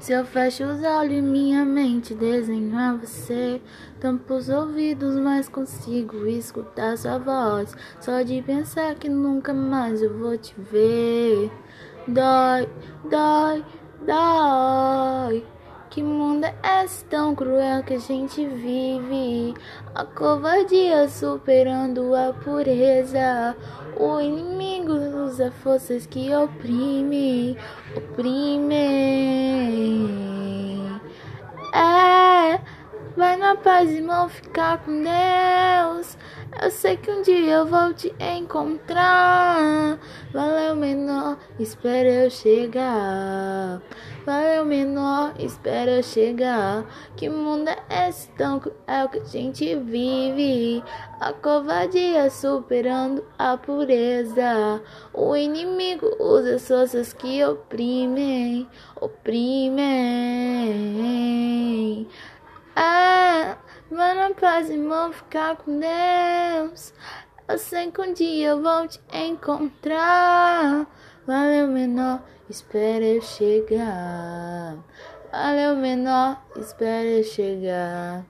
Se eu fecho os olhos minha mente desenha você, tampo os ouvidos, mas consigo escutar sua voz. Só de pensar que nunca mais eu vou te ver. Dói, dói, dói. Que mundo é esse tão cruel que a gente vive? A covardia superando a pureza. O inimigo usa forças que oprimem, oprimem. Vai na paz, irmão, ficar com Deus. Eu sei que um dia eu vou te encontrar. Valeu, menor, espera eu chegar. Valeu, menor, espera eu chegar. Que mundo é esse tão cruel que a gente vive? A covardia superando a pureza. O inimigo usa forças que oprimem, oprimem. Ah, vai na paz, irmão, ficar com Deus. Eu sei que um dia eu vou te encontrar. Valeu, menor, espera eu chegar. Valeu, menor, espera eu chegar.